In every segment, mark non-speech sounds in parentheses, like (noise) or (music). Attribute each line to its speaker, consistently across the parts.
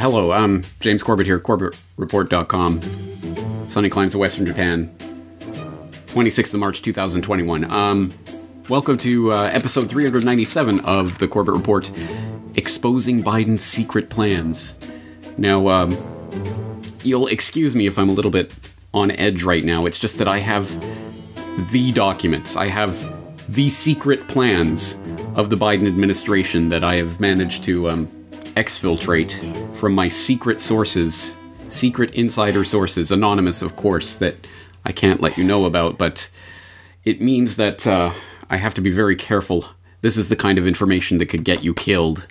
Speaker 1: hello. Um, James Corbett here, CorbettReport.com. Sunny climes of Western Japan. 26th of March 2021. Um, welcome to uh, episode 397 of the Corbett Report, exposing Biden's secret plans. Now, um, you'll excuse me if I'm a little bit on edge right now. It's just that I have the documents. I have the secret plans of the Biden administration that I have managed to um, exfiltrate from my secret sources, secret insider sources, anonymous, of course, that I can't let you know about, but it means that uh, I have to be very careful. This is the kind of information that could get you killed.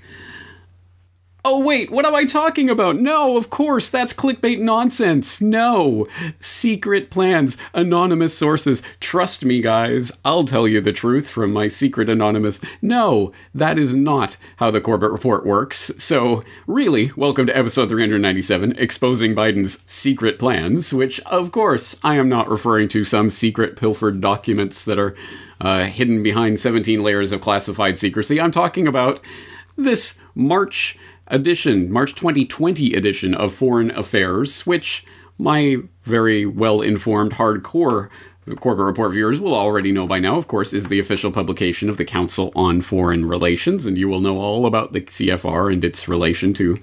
Speaker 1: Oh, wait, what am I talking about? No, of course, that's clickbait nonsense. No. Secret plans, anonymous sources. Trust me, guys, I'll tell you the truth from my secret anonymous. No, that is not how the Corbett Report works. So, really, welcome to episode 397 Exposing Biden's Secret Plans, which, of course, I am not referring to some secret pilfered documents that are uh, hidden behind 17 layers of classified secrecy. I'm talking about this March edition, March 2020 edition of Foreign Affairs, which my very well informed hardcore Corbett Report viewers will already know by now, of course, is the official publication of the Council on Foreign Relations, and you will know all about the CFR and its relation to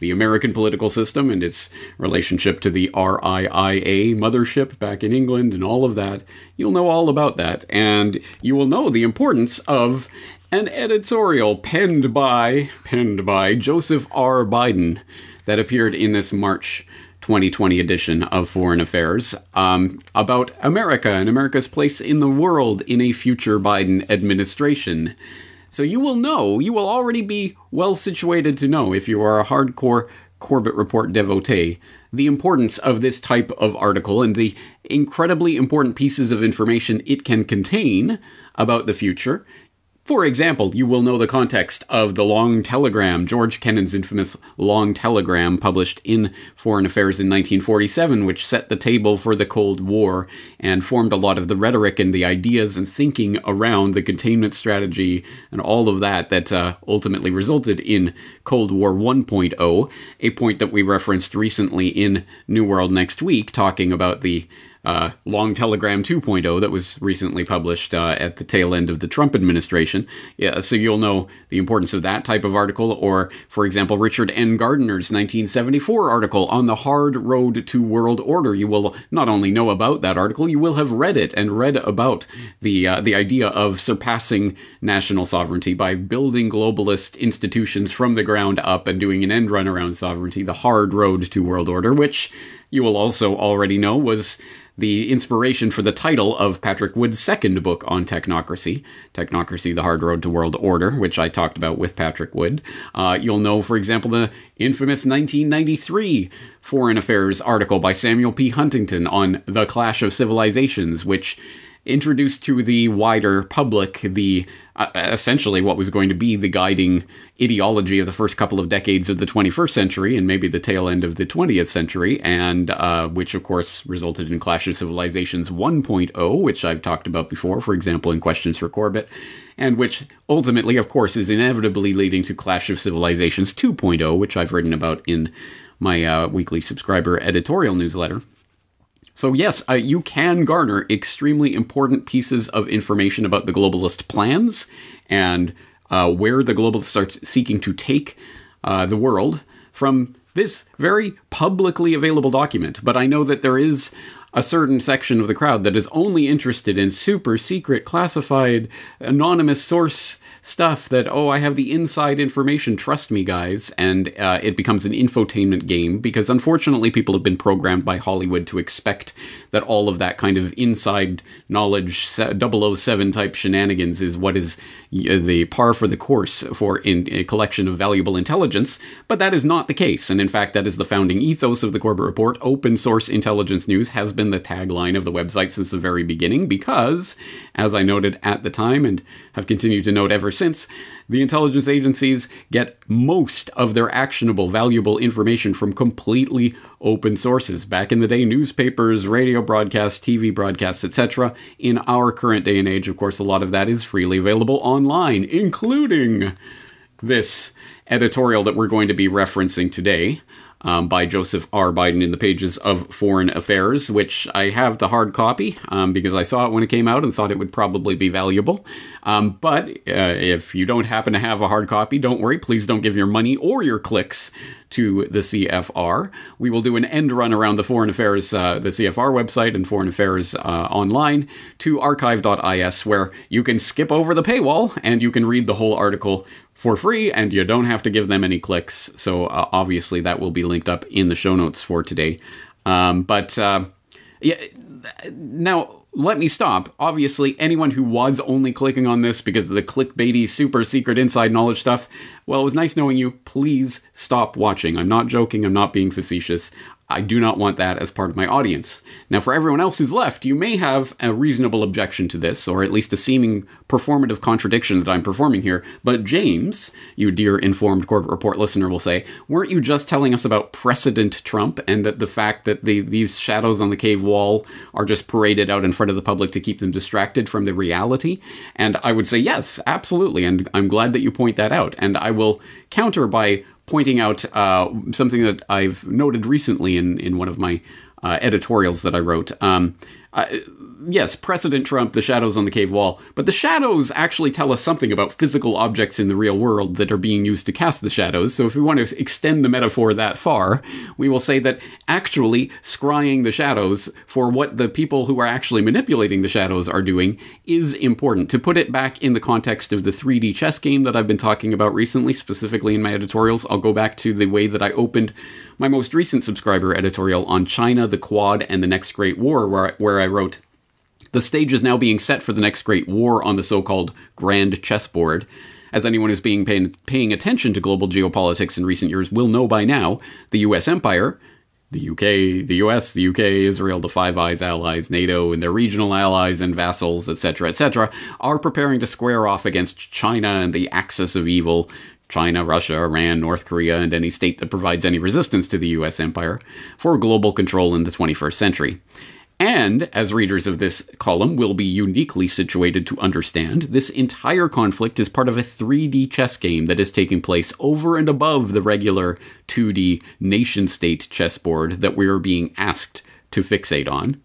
Speaker 1: the American political system and its relationship to the RIIA mothership back in England and all of that. You'll know all about that, and you will know the importance of an editorial penned by penned by Joseph R. Biden that appeared in this March 2020 edition of Foreign Affairs um, about America and America's place in the world in a future Biden administration. So you will know, you will already be well situated to know if you are a hardcore Corbett Report devotee, the importance of this type of article and the incredibly important pieces of information it can contain about the future. For example, you will know the context of the Long Telegram, George Kennan's infamous Long Telegram, published in Foreign Affairs in 1947, which set the table for the Cold War and formed a lot of the rhetoric and the ideas and thinking around the containment strategy and all of that that uh, ultimately resulted in Cold War 1.0, a point that we referenced recently in New World Next Week, talking about the uh, Long Telegram 2.0 that was recently published uh, at the tail end of the Trump administration. Yeah, so you'll know the importance of that type of article, or, for example, Richard N. Gardner's 1974 article on the hard road to world order. You will not only know about that article, you will have read it and read about the uh, the idea of surpassing national sovereignty by building globalist institutions from the ground up and doing an end run around sovereignty. The hard road to world order, which you will also already know was the inspiration for the title of Patrick Wood's second book on technocracy, Technocracy The Hard Road to World Order, which I talked about with Patrick Wood. Uh, you'll know, for example, the infamous 1993 Foreign Affairs article by Samuel P. Huntington on the Clash of Civilizations, which introduced to the wider public the uh, essentially what was going to be the guiding ideology of the first couple of decades of the 21st century and maybe the tail end of the 20th century, and uh, which of course resulted in Clash of Civilizations 1.0, which I've talked about before, for example, in Questions for Corbett, and which ultimately, of course, is inevitably leading to Clash of Civilizations 2.0, which I've written about in my uh, weekly subscriber editorial newsletter. So, yes, uh, you can garner extremely important pieces of information about the globalist plans and uh, where the globalists are seeking to take uh, the world from this very publicly available document. But I know that there is a certain section of the crowd that is only interested in super secret, classified, anonymous source stuff that, oh, I have the inside information, trust me, guys. And uh, it becomes an infotainment game because unfortunately people have been programmed by Hollywood to expect that all of that kind of inside knowledge, 007 type shenanigans is what is the par for the course for a collection of valuable intelligence. But that is not the case. And in fact, that is the founding ethos of the Corbett Report. Open source intelligence news has been the tagline of the website since the very beginning because, as I noted at the time and have continued to note ever since, the intelligence agencies get most of their actionable, valuable information from completely open sources. Back in the day, newspapers, radio broadcasts, TV broadcasts, etc. In our current day and age, of course, a lot of that is freely available online, including this editorial that we're going to be referencing today um, by Joseph R. Biden in the pages of Foreign Affairs, which I have the hard copy um, because I saw it when it came out and thought it would probably be valuable. Um, but uh, if you don't happen to have a hard copy, don't worry. Please don't give your money or your clicks to the CFR. We will do an end run around the Foreign Affairs, uh, the CFR website and Foreign Affairs uh, online to archive.is, where you can skip over the paywall and you can read the whole article for free and you don't have to give them any clicks. So uh, obviously that will be linked up in the show notes for today. Um, but uh, yeah, now let me stop. Obviously, anyone who was only clicking on this because of the clickbaity, super secret inside knowledge stuff, well, it was nice knowing you. Please stop watching. I'm not joking. I'm not being facetious. I do not want that as part of my audience. Now, for everyone else who's left, you may have a reasonable objection to this, or at least a seeming performative contradiction that I'm performing here. But James, you dear informed Corbett Report listener, will say, weren't you just telling us about precedent Trump and that the fact that the, these shadows on the cave wall are just paraded out in front of the public to keep them distracted from the reality? And I would say, yes, absolutely. And I'm glad that you point that out. And I will counter by pointing out uh, something that I've noted recently in, in one of my uh, editorials that I wrote. Um, uh, yes, President Trump, the shadows on the cave wall, but the shadows actually tell us something about physical objects in the real world that are being used to cast the shadows. So if we want to extend the metaphor that far, we will say that actually scrying the shadows for what the people who are actually manipulating the shadows are doing is important. To put it back in the context of the 3D chess game that I've been talking about recently, specifically in my editorials, I'll go back to the way that I opened my most recent subscriber editorial on China, the Quad, and the Next Great War, where I, where I wrote the stage is now being set for the next great war on the so called Grand Chessboard. As anyone who's being paying, paying attention to global geopolitics in recent years will know by now, the US empire, the UK, the US, the UK, Israel, the Five Eyes allies, NATO, and their regional allies and vassals, etc., etc., are preparing to square off against China and the axis of evil China, Russia, Iran, North Korea, and any state that provides any resistance to the US empire for global control in the 21st century. And, as readers of this column will be uniquely situated to understand, this entire conflict is part of a 3D chess game that is taking place over and above the regular 2D nation state chessboard that we are being asked to fixate on.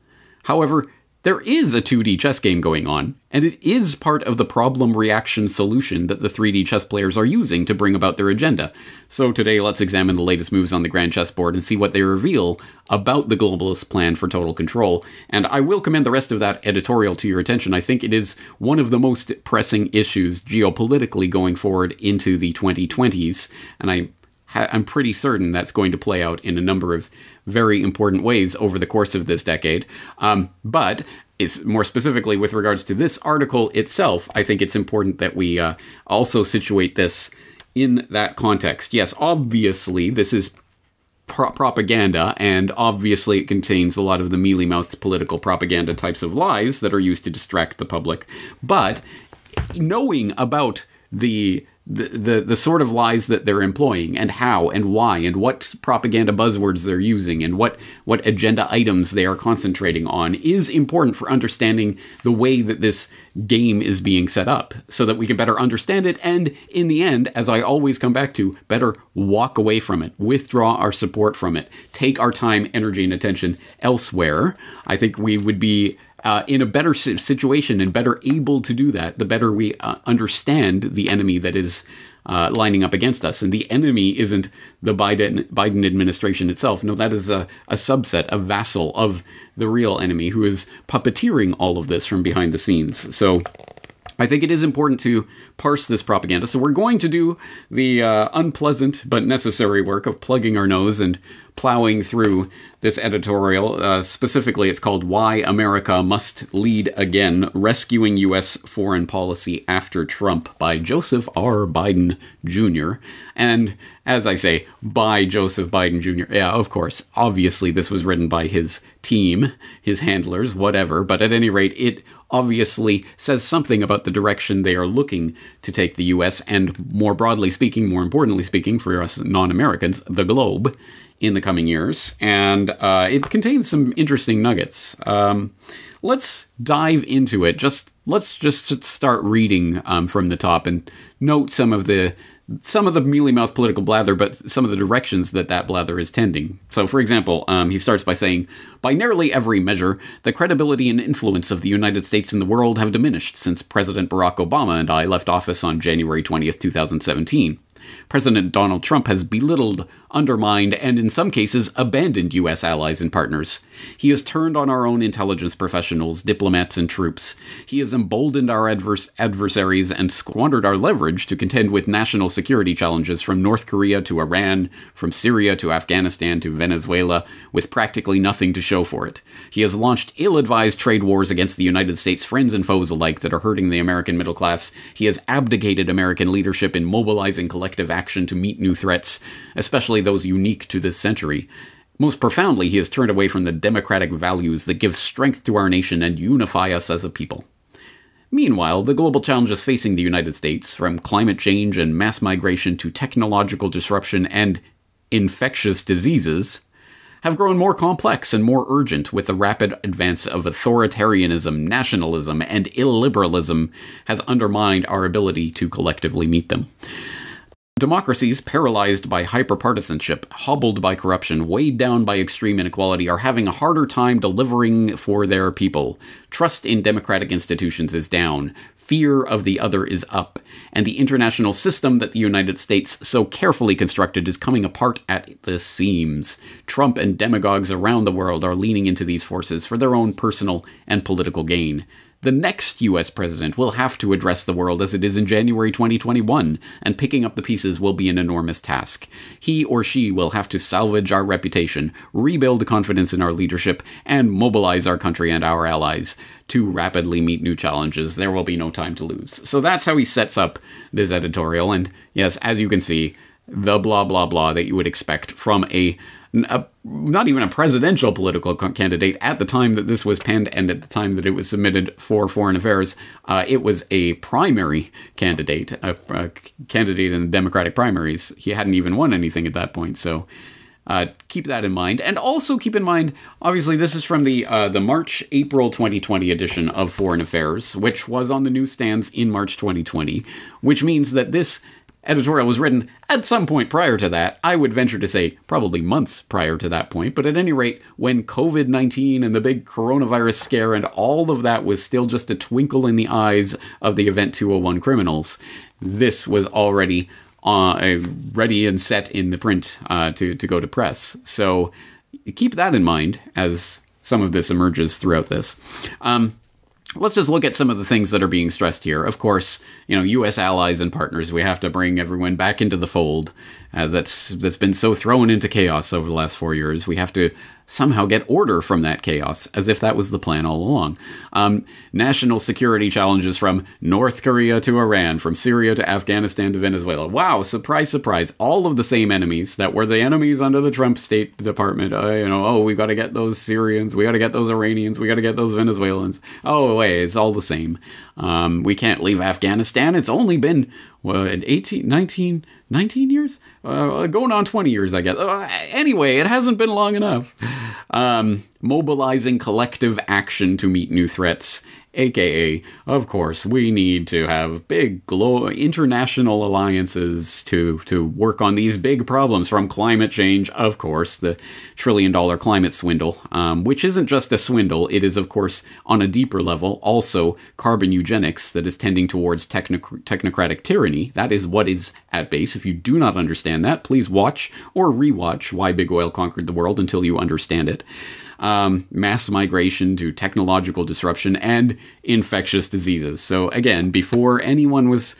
Speaker 1: However, there is a 2D chess game going on, and it is part of the problem reaction solution that the 3D chess players are using to bring about their agenda. So today, let's examine the latest moves on the grand chessboard and see what they reveal about the globalist plan for total control. And I will commend the rest of that editorial to your attention. I think it is one of the most pressing issues geopolitically going forward into the 2020s, and I I'm pretty certain that's going to play out in a number of very important ways over the course of this decade. Um, but is more specifically with regards to this article itself, I think it's important that we uh, also situate this in that context. Yes, obviously, this is pro- propaganda, and obviously, it contains a lot of the mealy mouthed political propaganda types of lies that are used to distract the public. But knowing about the the, the the sort of lies that they're employing and how and why and what propaganda buzzwords they're using and what what agenda items they are concentrating on is important for understanding the way that this game is being set up so that we can better understand it and in the end as I always come back to better walk away from it withdraw our support from it take our time energy and attention elsewhere. I think we would be uh, in a better situation and better able to do that, the better we uh, understand the enemy that is uh, lining up against us. And the enemy isn't the Biden Biden administration itself. No, that is a, a subset, a vassal of the real enemy who is puppeteering all of this from behind the scenes. So I think it is important to parse this propaganda. So we're going to do the uh, unpleasant but necessary work of plugging our nose and plowing through this editorial. Uh, specifically, it's called Why America Must Lead Again Rescuing U.S. Foreign Policy After Trump by Joseph R. Biden Jr. And as I say, by Joseph Biden Jr. Yeah, of course. Obviously, this was written by his team, his handlers, whatever. But at any rate, it obviously says something about the direction they are looking to take the U.S. and, more broadly speaking, more importantly speaking, for us non Americans, the globe in the coming years, and uh, it contains some interesting nuggets. Um, let's dive into it. Just let's just start reading um, from the top and note some of the some of the mealy mouthed political blather, but some of the directions that that blather is tending. So, for example, um, he starts by saying, By nearly every measure, the credibility and influence of the United States in the world have diminished since President Barack Obama and I left office on January 20th, 2017. President Donald Trump has belittled, undermined, and in some cases abandoned U.S. allies and partners. He has turned on our own intelligence professionals, diplomats, and troops. He has emboldened our adverse adversaries and squandered our leverage to contend with national security challenges from North Korea to Iran, from Syria to Afghanistan to Venezuela, with practically nothing to show for it. He has launched ill advised trade wars against the United States friends and foes alike that are hurting the American middle class. He has abdicated American leadership in mobilizing collective action to meet new threats, especially those unique to this century. Most profoundly, he has turned away from the democratic values that give strength to our nation and unify us as a people. Meanwhile, the global challenges facing the United States, from climate change and mass migration to technological disruption and infectious diseases, have grown more complex and more urgent with the rapid advance of authoritarianism, nationalism, and illiberalism has undermined our ability to collectively meet them. Democracies paralyzed by hyperpartisanship, hobbled by corruption, weighed down by extreme inequality are having a harder time delivering for their people. Trust in democratic institutions is down. Fear of the other is up. And the international system that the United States so carefully constructed is coming apart at the seams. Trump and demagogues around the world are leaning into these forces for their own personal and political gain the next US president will have to address the world as it is in January 2021, and picking up the pieces will be an enormous task. He or she will have to salvage our reputation, rebuild confidence in our leadership, and mobilize our country and our allies to rapidly meet new challenges. There will be no time to lose. So that's how he sets up this editorial, and yes, as you can see, the blah blah blah that you would expect from a a, not even a presidential political candidate at the time that this was penned and at the time that it was submitted for Foreign Affairs. Uh, it was a primary candidate, a, a, candidate in the Democratic primaries. He hadn't even won anything at that point, so. Uh, keep that in mind, and also keep in mind. Obviously, this is from the uh, the March April 2020 edition of Foreign Affairs, which was on the newsstands in March 2020, which means that this editorial was written at some point prior to that. I would venture to say probably months prior to that point. But at any rate, when COVID 19 and the big coronavirus scare and all of that was still just a twinkle in the eyes of the Event 201 criminals, this was already uh, ready and set in the print uh, to, to go to press. So keep that in mind as some of this emerges throughout this. Um, let's just look at some of the things that are being stressed here. Of course, you know, U.S. allies and partners. We have to bring everyone back into the fold. Uh, that's that's been so thrown into chaos over the last four years. We have to somehow get order from that chaos, as if that was the plan all along. Um, national security challenges from North Korea to Iran, from Syria to Afghanistan to Venezuela. Wow, surprise, surprise. All of the same enemies that were the enemies under the Trump State Department. Uh, you know, oh, we got to get those Syrians, we got to get those Iranians, we got to get those Venezuelans. Oh, wait, it's all the same. Um, we can't leave Afghanistan. It's only been, what, 18, 19, 19 years? Uh, going on 20 years, I guess. Uh, anyway, it hasn't been long enough. Um, mobilizing collective action to meet new threats aka, of course, we need to have big glo- international alliances to to work on these big problems from climate change, of course, the trillion dollar climate swindle, um, which isn't just a swindle, it is, of course, on a deeper level, also carbon eugenics that is tending towards techno- technocratic tyranny. That is what is at base. If you do not understand that, please watch or rewatch Why Big Oil Conquered the World until you understand it um, mass migration to technological disruption and infectious diseases. So, again, before anyone was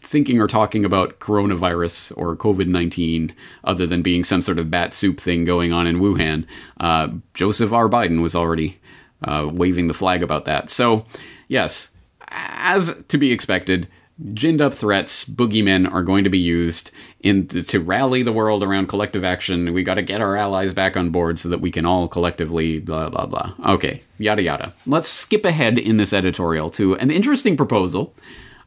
Speaker 1: thinking or talking about coronavirus or COVID 19 other than being some sort of bat soup thing going on in Wuhan, uh, Joseph R. Biden was already uh, waving the flag about that. So, yes, as to be expected, ginned up threats, boogeymen are going to be used in to rally the world around collective action. We got to get our allies back on board so that we can all collectively blah blah blah. Okay, yada yada. Let's skip ahead in this editorial to an interesting proposal.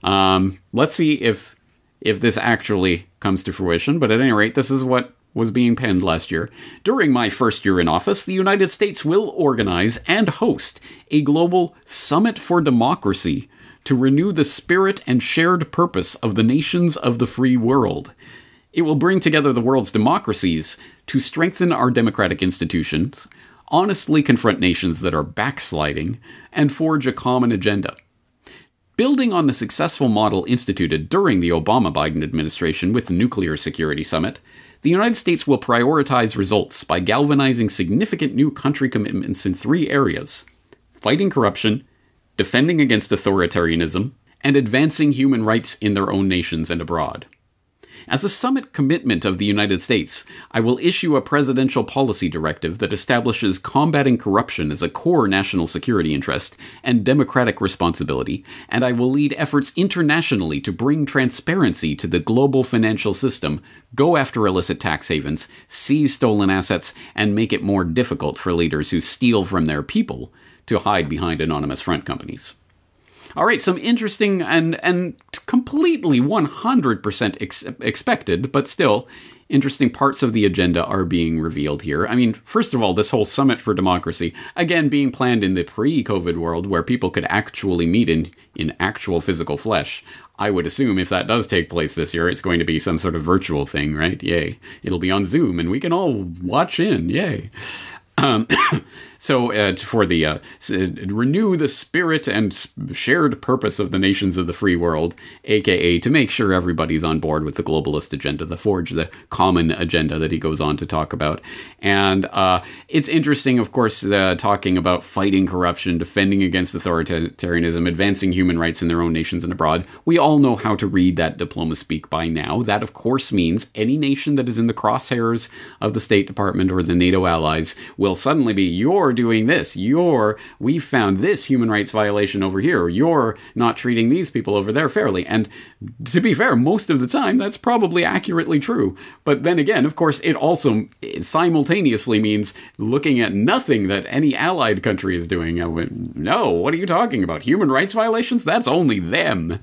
Speaker 1: Um, let's see if if this actually comes to fruition. But at any rate, this is what was being penned last year. During my first year in office, the United States will organize and host a global summit for democracy to renew the spirit and shared purpose of the nations of the free world. It will bring together the world's democracies to strengthen our democratic institutions, honestly confront nations that are backsliding, and forge a common agenda. Building on the successful model instituted during the Obama Biden administration with the Nuclear Security Summit, the United States will prioritize results by galvanizing significant new country commitments in three areas fighting corruption, defending against authoritarianism, and advancing human rights in their own nations and abroad. As a summit commitment of the United States, I will issue a presidential policy directive that establishes combating corruption as a core national security interest and democratic responsibility, and I will lead efforts internationally to bring transparency to the global financial system, go after illicit tax havens, seize stolen assets, and make it more difficult for leaders who steal from their people to hide behind anonymous front companies. All right, some interesting and and completely 100% ex- expected, but still interesting parts of the agenda are being revealed here. I mean, first of all, this whole summit for democracy, again being planned in the pre-COVID world where people could actually meet in in actual physical flesh. I would assume if that does take place this year, it's going to be some sort of virtual thing, right? Yay. It'll be on Zoom and we can all watch in. Yay. Um, (coughs) so, uh, for the uh, renew the spirit and shared purpose of the nations of the free world, aka to make sure everybody's on board with the globalist agenda, the forge the common agenda that he goes on to talk about. And uh, it's interesting, of course, talking about fighting corruption, defending against authoritarianism, advancing human rights in their own nations and abroad. We all know how to read that diploma speak by now. That, of course, means any nation that is in the crosshairs of the State Department or the NATO allies will suddenly be you're doing this, you're we found this human rights violation over here, you're not treating these people over there fairly. And to be fair, most of the time that's probably accurately true. But then again, of course, it also simultaneously means looking at nothing that any allied country is doing. Went, no, what are you talking about? Human rights violations? That's only them,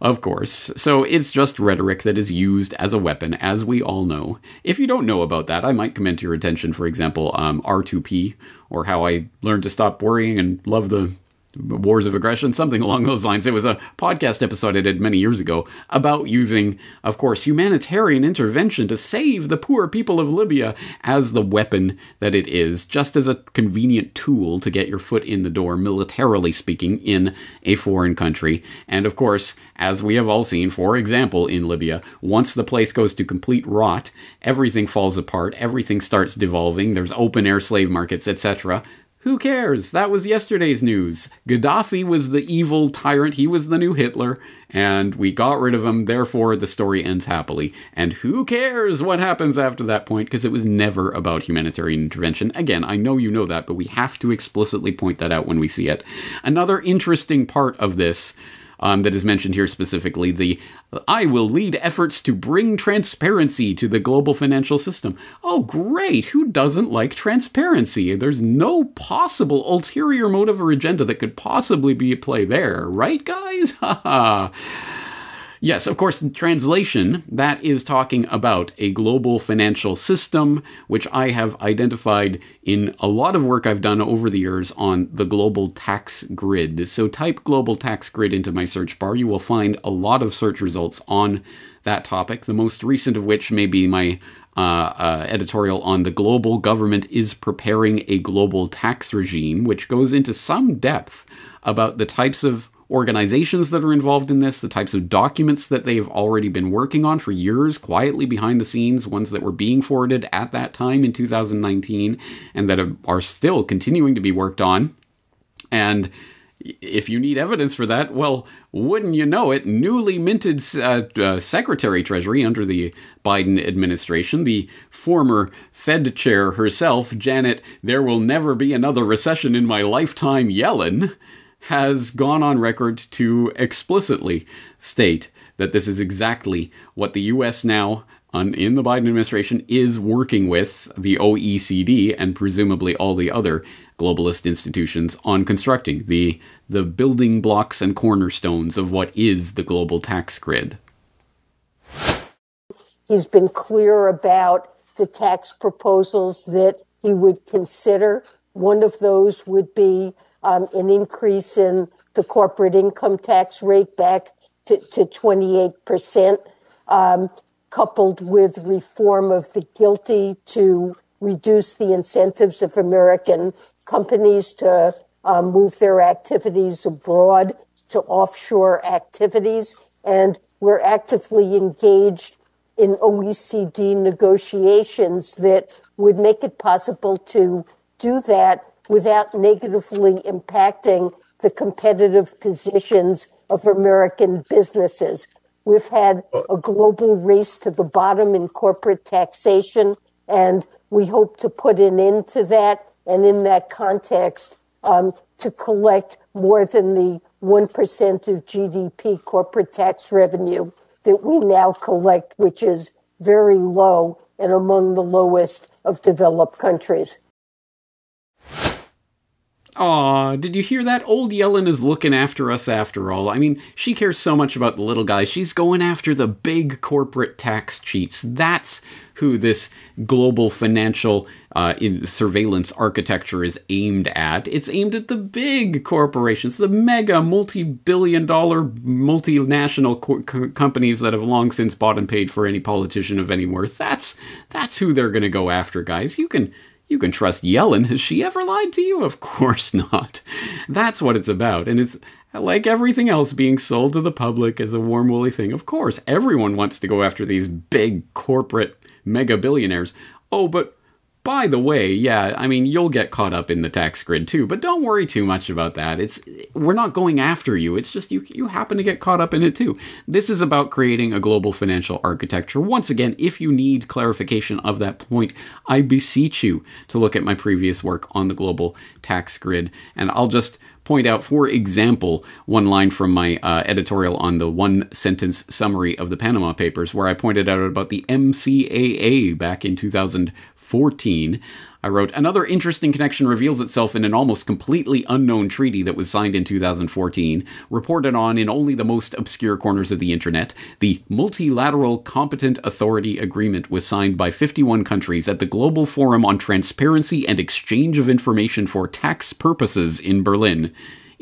Speaker 1: of course. So it's just rhetoric that is used as a weapon, as we all know. If you don't know about that, I might commend to your attention, for example, um, R2P, or how I learned to stop worrying and love the Wars of Aggression, something (laughs) along those lines. It was a podcast episode I did many years ago about using, of course, humanitarian intervention to save the poor people of Libya as the weapon that it is, just as a convenient tool to get your foot in the door, militarily speaking, in a foreign country. And of course, as we have all seen, for example, in Libya, once the place goes to complete rot, everything falls apart, everything starts devolving, there's open air slave markets, etc. Who cares? That was yesterday's news. Gaddafi was the evil tyrant. He was the new Hitler, and we got rid of him. Therefore, the story ends happily. And who cares what happens after that point? Because it was never about humanitarian intervention. Again, I know you know that, but we have to explicitly point that out when we see it. Another interesting part of this um, that is mentioned here specifically. The I will lead efforts to bring transparency to the global financial system. Oh, great! Who doesn't like transparency? There's no possible ulterior motive or agenda that could possibly be at play there, right, guys? (laughs) ha. Yes, of course, translation, that is talking about a global financial system, which I have identified in a lot of work I've done over the years on the global tax grid. So type global tax grid into my search bar. You will find a lot of search results on that topic, the most recent of which may be my uh, uh, editorial on the global government is preparing a global tax regime, which goes into some depth about the types of organizations that are involved in this, the types of documents that they've already been working on for years, quietly behind the scenes, ones that were being forwarded at that time in 2019 and that are still continuing to be worked on. And if you need evidence for that, well, wouldn't you know it, newly minted uh, uh, Secretary Treasury under the Biden administration, the former Fed chair herself, Janet, there will never be another recession in my lifetime, Yellen, has gone on record to explicitly state that this is exactly what the U.S. now, in the Biden administration, is working with the OECD and presumably all the other globalist institutions on constructing the the building blocks and cornerstones of what is the global tax grid.
Speaker 2: He's been clear about the tax proposals that he would consider One of those would be um, an increase in the corporate income tax rate back to, to 28%, um, coupled with reform of the GILTI to reduce the incentives of American companies to um, move their activities abroad to offshore activities. And we're actively engaged in OECD negotiations that would make it possible to do that without negatively impacting the competitive positions of American businesses. We've had a global race to the bottom in corporate taxation, and we hope to put an end to that. And in that context, um, to collect more than the 1% of GDP corporate tax revenue that we now collect, which is very low and among the lowest of developed countries.
Speaker 1: Aw, did you hear that? Old Yellen is looking after us after all. I mean, she cares so much about the little guys. She's going after the big corporate tax cheats. That's who this global financial uh, surveillance architecture is aimed at. It's aimed at the big corporations, the mega multi billion dollar multinational co- co- companies that have long since bought and paid for any politician of any worth. That's, that's who they're going to go after, guys. You can you can trust Yellen. Has she ever lied to you? Of course not. That's what it's about. And it's like everything else being sold to the public as a warm, woolly thing. Of course, everyone wants to go after these big corporate mega billionaires. Oh, but by the way, yeah, I mean you'll get caught up in the tax grid too, but don't worry too much about that. It's we're not going after you. It's just you you happen to get caught up in it too. This is about creating a global financial architecture. Once again, if you need clarification of that point, I beseech you to look at my previous work on the global tax grid, and I'll just point out, for example, one line from my uh, editorial on the one sentence summary of the Panama Papers, where I pointed out about the MCAA back in 2000. 14, I wrote, Another interesting connection reveals itself in an almost completely unknown treaty that was signed in 2014, reported on in only the most obscure corners of the internet. The Multilateral Competent Authority Agreement was signed by 51 countries at the Global Forum on Transparency and Exchange of Information for Tax Purposes in Berlin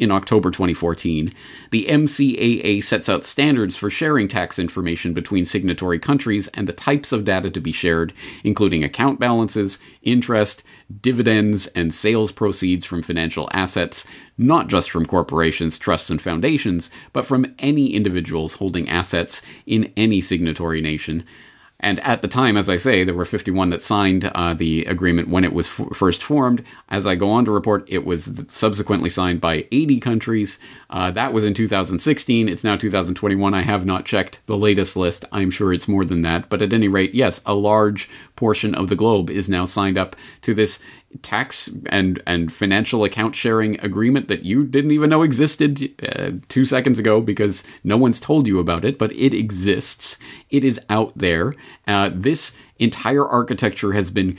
Speaker 1: in October 2014. The MCAA sets out standards for sharing tax information between signatory countries and the types of data to be shared, including account balances, interest, dividends, and sales proceeds from financial assets, not just from corporations, trusts, and foundations, but from any individuals holding assets in any signatory nation. And at the time, as I say, there were 51 that signed uh, the agreement when it was f- first formed. As I go on to report, it was subsequently signed by 80 countries. Uh, that was in 2016. It's now 2021. I have not checked the latest list. I'm sure it's more than that. But at any rate, yes, a large portion of the globe is now signed up to this tax and and financial account sharing agreement that you didn't even know existed uh, 2 seconds ago because no one's told you about it but it exists. It is out there. Uh, this entire architecture has been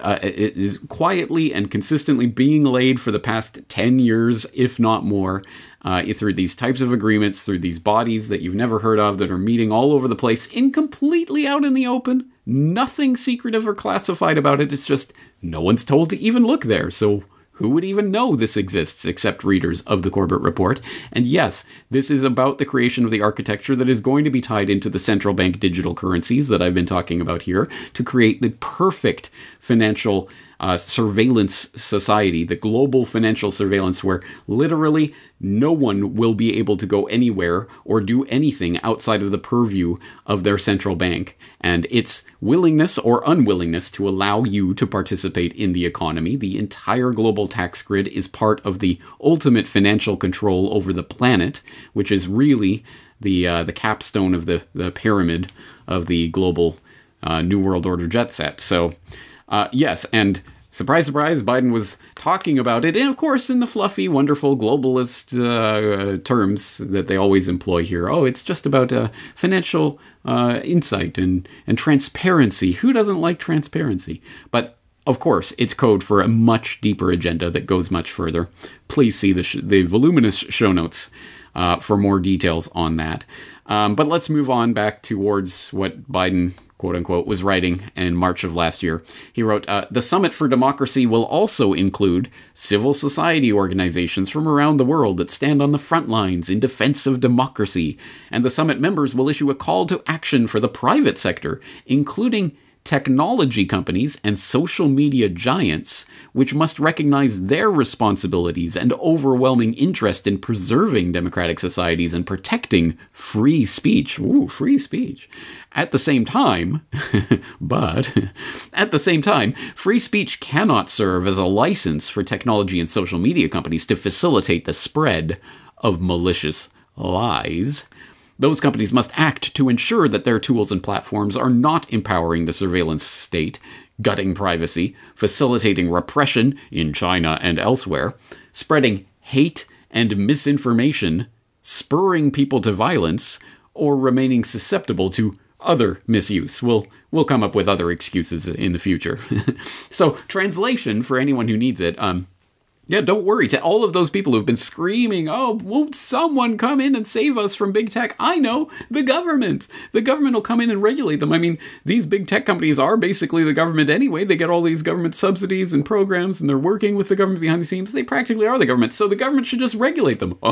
Speaker 1: uh, is quietly and consistently being laid for the past 10 years if not more uh, through these types of agreements through these bodies that you've never heard of that are meeting all over the place in completely out in the open nothing secretive or classified about it it's just no one's told to even look there, so who would even know this exists except readers of the Corbett Report? And yes, this is about the creation of the architecture that is going to be tied into the central bank digital currencies that I've been talking about here to create the perfect financial uh, surveillance society, the global financial surveillance, where literally no one will be able to go anywhere or do anything outside of the purview of their central bank and its willingness or unwillingness to allow you to participate in the economy. The entire global tax grid is part of the ultimate financial control over the planet, which is really the uh, the capstone of the, the pyramid of the global uh, New World Order jet set. So uh, yes, and surprise, surprise, Biden was talking about it, and of course, in the fluffy, wonderful globalist uh, terms that they always employ here. Oh, it's just about uh, financial uh, insight and, and transparency. Who doesn't like transparency? But of course, it's code for a much deeper agenda that goes much further. Please see the, sh- the voluminous show notes uh, for more details on that. Um, but let's move on back towards what Biden quote unquote, was writing in March of last year. He wrote uh, The Summit for Democracy will also include civil society organizations from around the world that stand on the front lines in defense of democracy. And the summit members will issue a call to action for the private sector, including technology companies and social media giants, which must recognize their responsibilities and overwhelming interest in preserving democratic societies and protecting free speech. Ooh, free speech. At the same time, (laughs) but (laughs) at the same time, free speech cannot serve as a license for technology and social media companies to facilitate the spread of malicious lies. Those companies must act to ensure that their tools and platforms are not empowering the surveillance state, gutting privacy, facilitating repression in China and elsewhere, spreading hate and misinformation, spurring people to violence, or remaining susceptible to other misuse. We'll we'll come up with other excuses in the future. (laughs) so translation for anyone who needs it. Um, yeah, don't worry. To all of those people who've been screaming, oh, won't someone come in and save us from big tech? I know, the government. The government will come in and regulate them. I mean, these big tech companies are basically the government anyway. They get all these government subsidies and programs, and they're working with the government behind the scenes. They practically are the government. So the government should just regulate them. (laughs)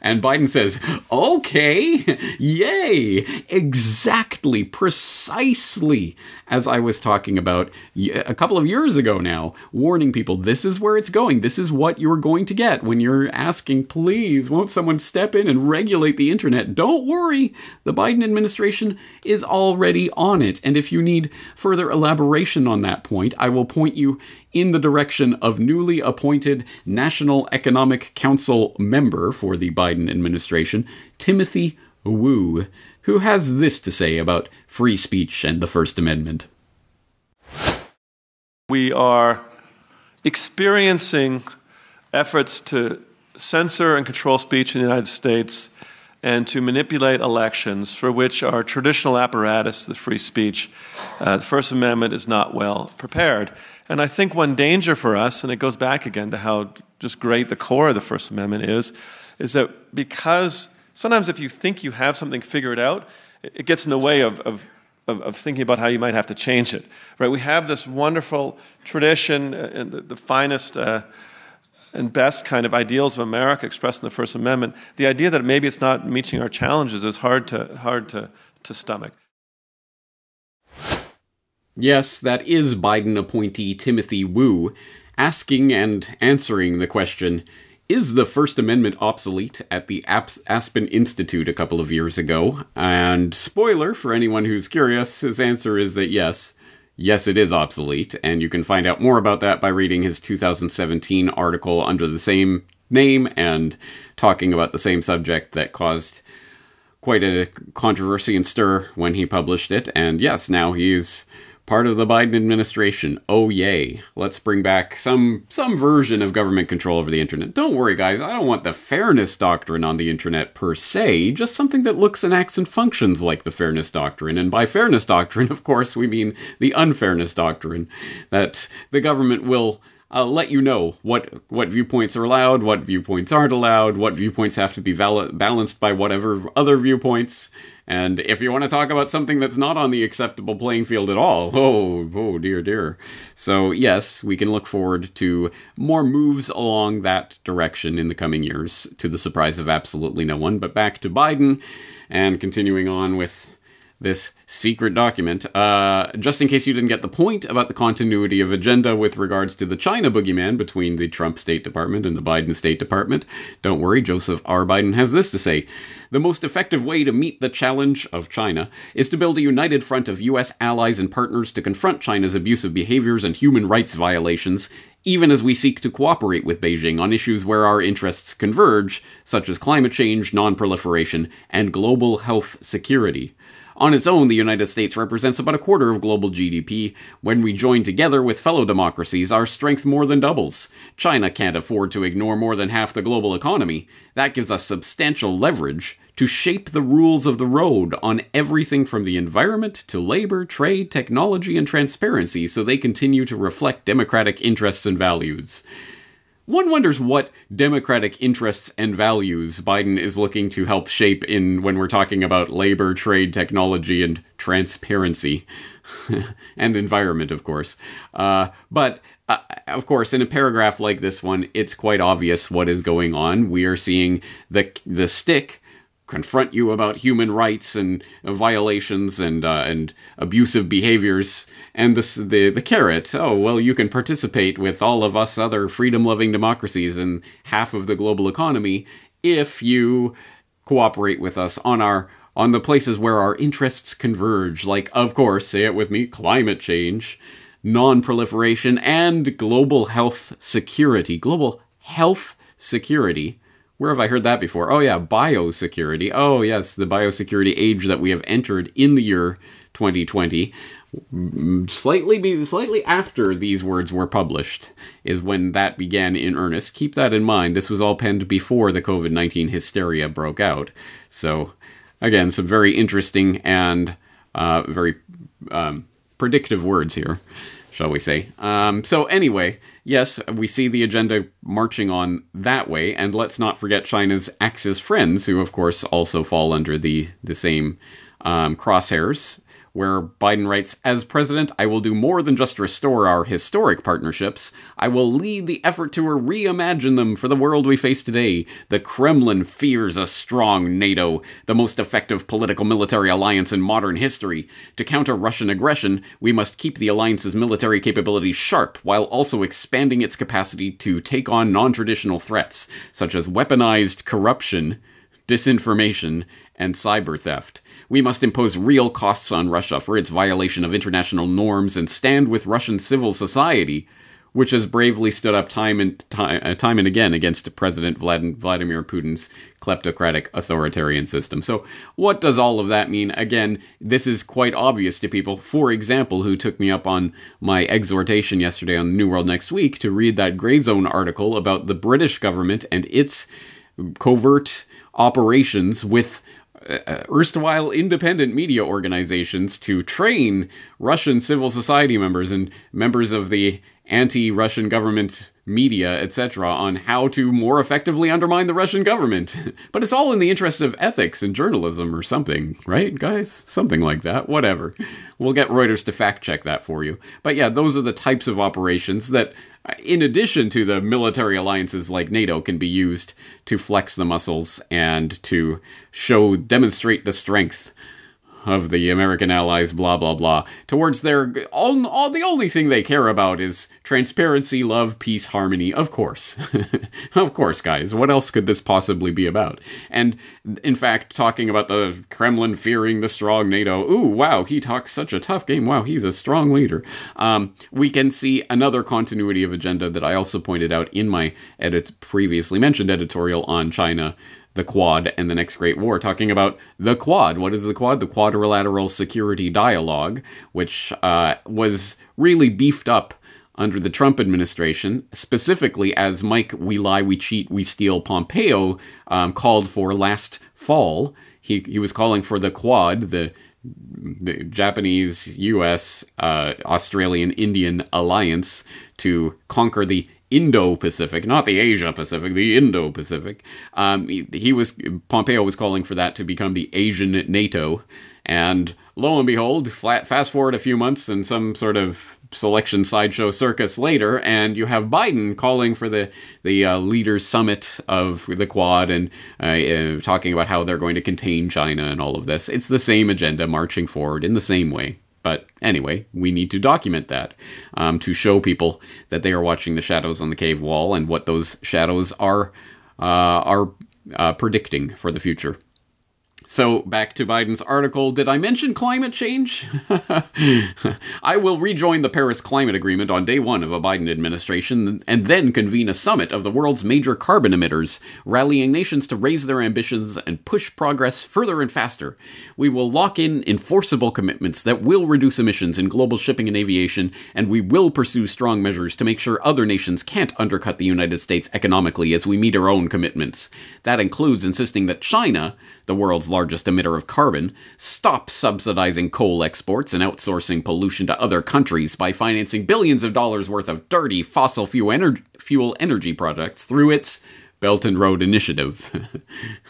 Speaker 1: and Biden says, okay, yay, exactly, precisely as I was talking about a couple of years ago now, warning people this is where it's going. This is what you're going to get when you're asking, please, won't someone step in and regulate the internet? Don't worry, the Biden administration is already on it. And if you need further elaboration on that point, I will point you in the direction of newly appointed National Economic Council member for the Biden administration, Timothy Wu who has this to say about free speech and the First Amendment.
Speaker 3: We are experiencing efforts to censor and control speech in the United States and to manipulate elections for which our traditional apparatus, the free speech, uh, the First Amendment, is not well prepared. And I think one danger for us, and it goes back again to how just great the core of the First Amendment is, is that because sometimes if you think you have something figured out, it gets in the way of, of, of, of thinking about how you might have to change it. Right? We have this wonderful tradition uh, and the, the finest uh, and best kind of ideals of America expressed in the First Amendment. The idea that maybe it's not meeting our challenges is hard to, hard to, to stomach.
Speaker 1: Yes, that is Biden appointee Timothy Wu asking and answering the question is the First Amendment obsolete at the Aspen Institute a couple of years ago? And spoiler for anyone who's curious, his answer is that yes. Yes, it is obsolete, and you can find out more about that by reading his 2017 article under the same name and talking about the same subject that caused quite a controversy and stir when he published it. And yes, now he's part of the Biden administration. Oh yay. Let's bring back some some version of government control over the internet. Don't worry guys, I don't want the fairness doctrine on the internet per se, just something that looks and acts and functions like the fairness doctrine. And by fairness doctrine, (laughs) of course, we mean the unfairness doctrine that the government will uh, let you know what what viewpoints are allowed, what viewpoints aren't allowed, what viewpoints have to be val- balanced by whatever other viewpoints. And if you want to talk about something that's not on the acceptable playing field at all, (laughs) oh, oh dear, dear. So yes, we can look forward to more moves along that direction in the coming years, to the surprise of absolutely no one. But back to Biden, and continuing on with this secret document. Uh, just in case you didn't get the point about the continuity of agenda with regards to the China boogeyman between the Trump State Department and the Biden State Department, don't worry, Joseph R. Biden has this to say. The most effective way to meet the challenge of China is to build a united front of U.S. allies and partners to confront China's abusive behaviors and human rights violations, even as we seek to cooperate with Beijing on issues where our interests converge, such as climate change, non-proliferation, and global health security. On its own, the United States represents about a quarter of global GDP. When we join together with fellow democracies, our strength more than doubles. China can't afford to ignore more than half the global economy. That gives us substantial leverage to shape the rules of the road on everything from the environment to labor, trade, technology, and transparency so they continue to reflect democratic interests and values. One wonders what democratic interests and values Biden is looking to help shape in when we're talking about labor, trade, technology, and transparency, (laughs) and environment, of course. Uh, but uh, of course, in a paragraph like this one, it's quite obvious what is going on. We are seeing the the stick confront you about human rights and violations and uh, and abusive behaviors, and the, the the carrot. Oh well, you can participate with all of us other freedom-loving democracies and half of the global economy if you cooperate with us on our on the places where our interests converge. Like, of course, say it with me: climate change, non-proliferation, and global health security. Global health security where have I heard that before? Oh, yeah, biosecurity. Oh, yes, the biosecurity age that we have entered in the year 2020. Slightly, be, slightly after these words were published is when that began in earnest. Keep that in mind. This was all penned before the COVID 19 hysteria broke out. So, again, some very interesting and uh, very um, predictive words here, shall we say. Um, so, anyway, yes, we see the agenda marching on that way, and let's not forget China's Axis friends, who of course also fall under the the same um, crosshairs where Biden writes, As president, I will do more than just restore our historic partnerships. I will lead the effort to reimagine them for the world we face today. The Kremlin fears a strong NATO, the most effective political military alliance in modern history. To counter Russian aggression, we must keep the alliance's military capabilities sharp while also expanding its capacity to take on non traditional threats, such as weaponized corruption, disinformation, and cyber theft. We must impose real costs on Russia for its violation of international norms and stand with Russian civil society, which has bravely stood up time and time, uh, time and again against President Vladimir Putin's kleptocratic authoritarian system. So, what does all of that mean? Again, this is quite obvious to people, for example, who took me up on my exhortation yesterday on New World Next Week to read that Grayzone article about the British government and its covert operations with uh, erstwhile independent media organizations to train Russian civil society members and members of the anti-Russian government media, etc., on how to more effectively undermine the Russian government. (laughs) but it's all in the interest of ethics and journalism or something, right, guys? Something like that. Whatever. We'll get Reuters to fact check that for you. But yeah, those are the types of operations that in addition to the military alliances like NATO, can be used to flex the muscles and to show, demonstrate the strength of the American allies, blah blah blah, towards their all, all the only thing they care about is transparency, love, peace, harmony. Of course, (laughs) of course, guys. What else could this possibly be about? And in fact, talking about the Kremlin fearing the strong NATO. Ooh, wow, he talks such a tough game. Wow, he's a strong leader. Um, we can see another continuity of agenda that I also pointed out in my edit previously mentioned editorial on China the Quad and the Next Great War, talking about the Quad. What is the Quad? The Quadrilateral Security Dialogue, which uh, was really beefed up under the Trump administration, specifically as Mike We Lie, We Cheat, We Steal Pompeo um, called for last fall. He, he was calling for the Quad, the the Japanese, U.S., uh, Australian, Indian alliance to conquer the Indo-Pacific, not the Asia-Pacific, the Indo-Pacific. Um, he, he, was Pompeo was calling for that to become the Asian NATO, and lo and behold, flat, fast forward a few months and some sort of selection sideshow circus later, and you have Biden calling for the the uh, leaders summit of the Quad and uh, uh, talking about how they're going to contain China and all of this. It's the same agenda marching forward in the same way. But anyway, we need to document that um, to show people that they are watching the shadows on the cave wall and what those shadows are uh, are uh, predicting for the future. So, back to Biden's article. Did I mention climate change? (laughs) I will rejoin the Paris Climate Agreement on day one of a Biden administration and then convene a summit of the world's major carbon emitters, rallying nations to raise their ambitions and push progress further and faster. We will lock in enforceable commitments that will reduce emissions in global shipping and aviation, and we will pursue strong measures to make sure other nations can't undercut the United States economically as we meet our own commitments. That includes insisting that China, the world's largest emitter of carbon, stop subsidizing coal exports and outsourcing pollution to other countries by financing billions of dollars worth of dirty fossil fuel, ener- fuel energy projects through its Belt and Road Initiative.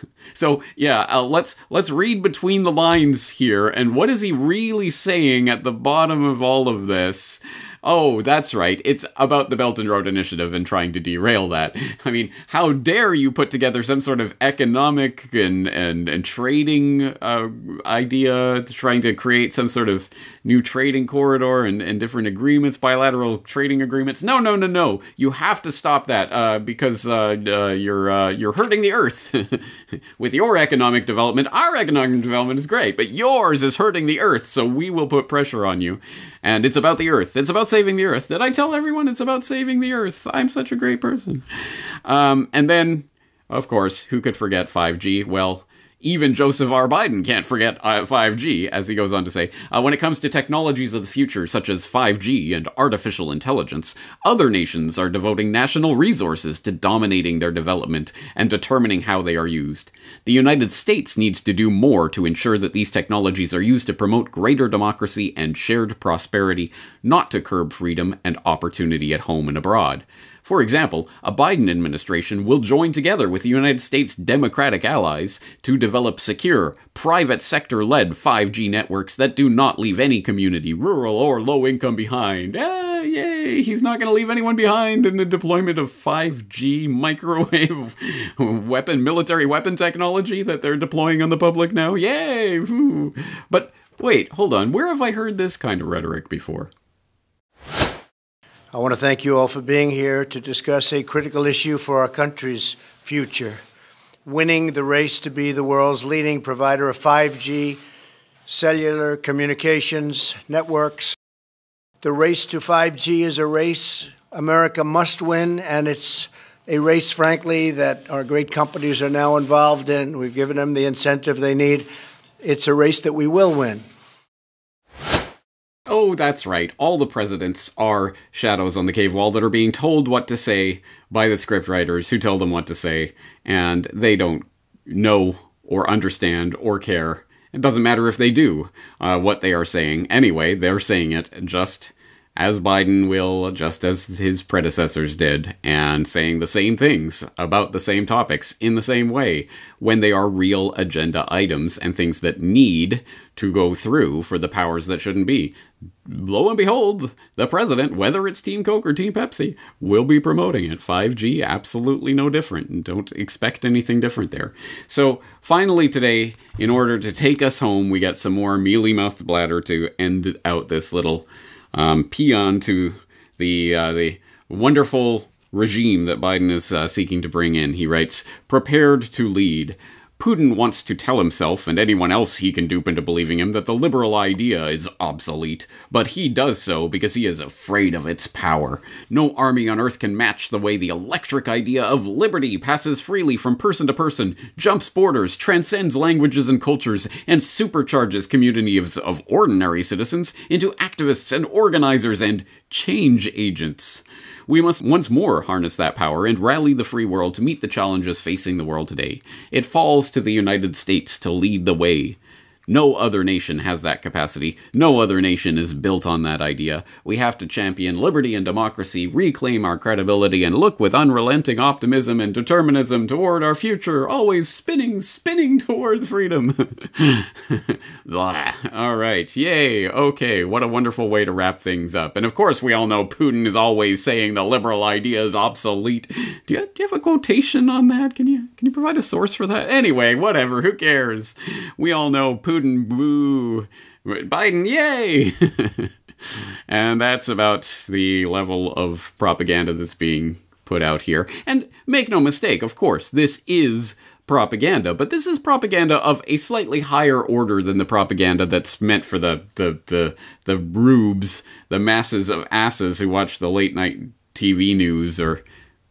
Speaker 1: (laughs) so yeah, uh, let's let's read between the lines here. And what is he really saying at the bottom of all of this? Oh, that's right. It's about the Belt and Road Initiative and trying to derail that. I mean, how dare you put together some sort of economic and and, and trading uh, idea, trying to create some sort of new trading corridor and, and different agreements, bilateral trading agreements. No, no, no, no. You have to stop that uh, because uh, uh you're uh, you're hurting the earth (laughs) with your economic development. Our economic development is great, but yours is hurting the earth. So we will put pressure on you. And it's about the earth. It's about saving the earth. Did I tell everyone it's about saving the earth? I'm such a great person. Um, and then, of course, who could forget 5G? Well, even Joseph R. Biden can't forget uh, 5G, as he goes on to say. Uh, when it comes to technologies of the future, such as 5G and artificial intelligence, other nations are devoting national resources to dominating their development and determining how they are used. The United States needs to do more to ensure that these technologies are used to promote greater democracy and shared prosperity, not to curb freedom and opportunity at home and abroad. For example, a Biden administration will join together with the United States Democratic allies to develop secure, private sector led 5G networks that do not leave any community, rural or low income, behind. Ah, yay! He's not going to leave anyone behind in the deployment of 5G microwave (laughs) weapon, military weapon technology that they're deploying on the public now. Yay! But wait, hold on. Where have I heard this kind of rhetoric before?
Speaker 4: I want to thank you all for being here to discuss a critical issue for our country's future winning the race to be the world's leading provider of 5G cellular communications networks. The race to 5G is a race America must win, and it's a race, frankly, that our great companies are now involved in. We've given them the incentive they need. It's a race that we will win.
Speaker 1: Oh, that's right. All the presidents are shadows on the cave wall that are being told what to say by the scriptwriters who tell them what to say, and they don't know or understand or care. It doesn't matter if they do uh, what they are saying. Anyway, they're saying it just as Biden will, just as his predecessors did, and saying the same things about the same topics in the same way when they are real agenda items and things that need to go through for the powers that shouldn't be. Lo and behold, the president, whether it's Team Coke or Team Pepsi, will be promoting it. 5G, absolutely no different. Don't expect anything different there. So, finally, today, in order to take us home, we got some more mealy mouthed bladder to end out this little um, paean to the uh, the wonderful regime that Biden is uh, seeking to bring in. He writes, "Prepared to lead." Putin wants to tell himself and anyone else he can dupe into believing him that the liberal idea is obsolete, but he does so because he is afraid of its power. No army on earth can match the way the electric idea of liberty passes freely from person to person, jumps borders, transcends languages and cultures, and supercharges communities of ordinary citizens into activists and organizers and change agents. We must once more harness that power and rally the free world to meet the challenges facing the world today. It falls to the United States to lead the way. No other nation has that capacity. No other nation is built on that idea. We have to champion liberty and democracy, reclaim our credibility, and look with unrelenting optimism and determinism toward our future, always spinning, spinning (laughs) towards freedom. (laughs) all right, yay, okay, what a wonderful way to wrap things up. And of course, we all know Putin is always saying the liberal idea is obsolete. Do you, do you have a quotation on that? Can you can you provide a source for that? Anyway, whatever, who cares? We all know Putin Putin, boo. Biden, yay! (laughs) and that's about the level of propaganda that's being put out here. And make no mistake, of course, this is propaganda, but this is propaganda of a slightly higher order than the propaganda that's meant for the the the the rubes, the masses of asses who watch the late night TV news or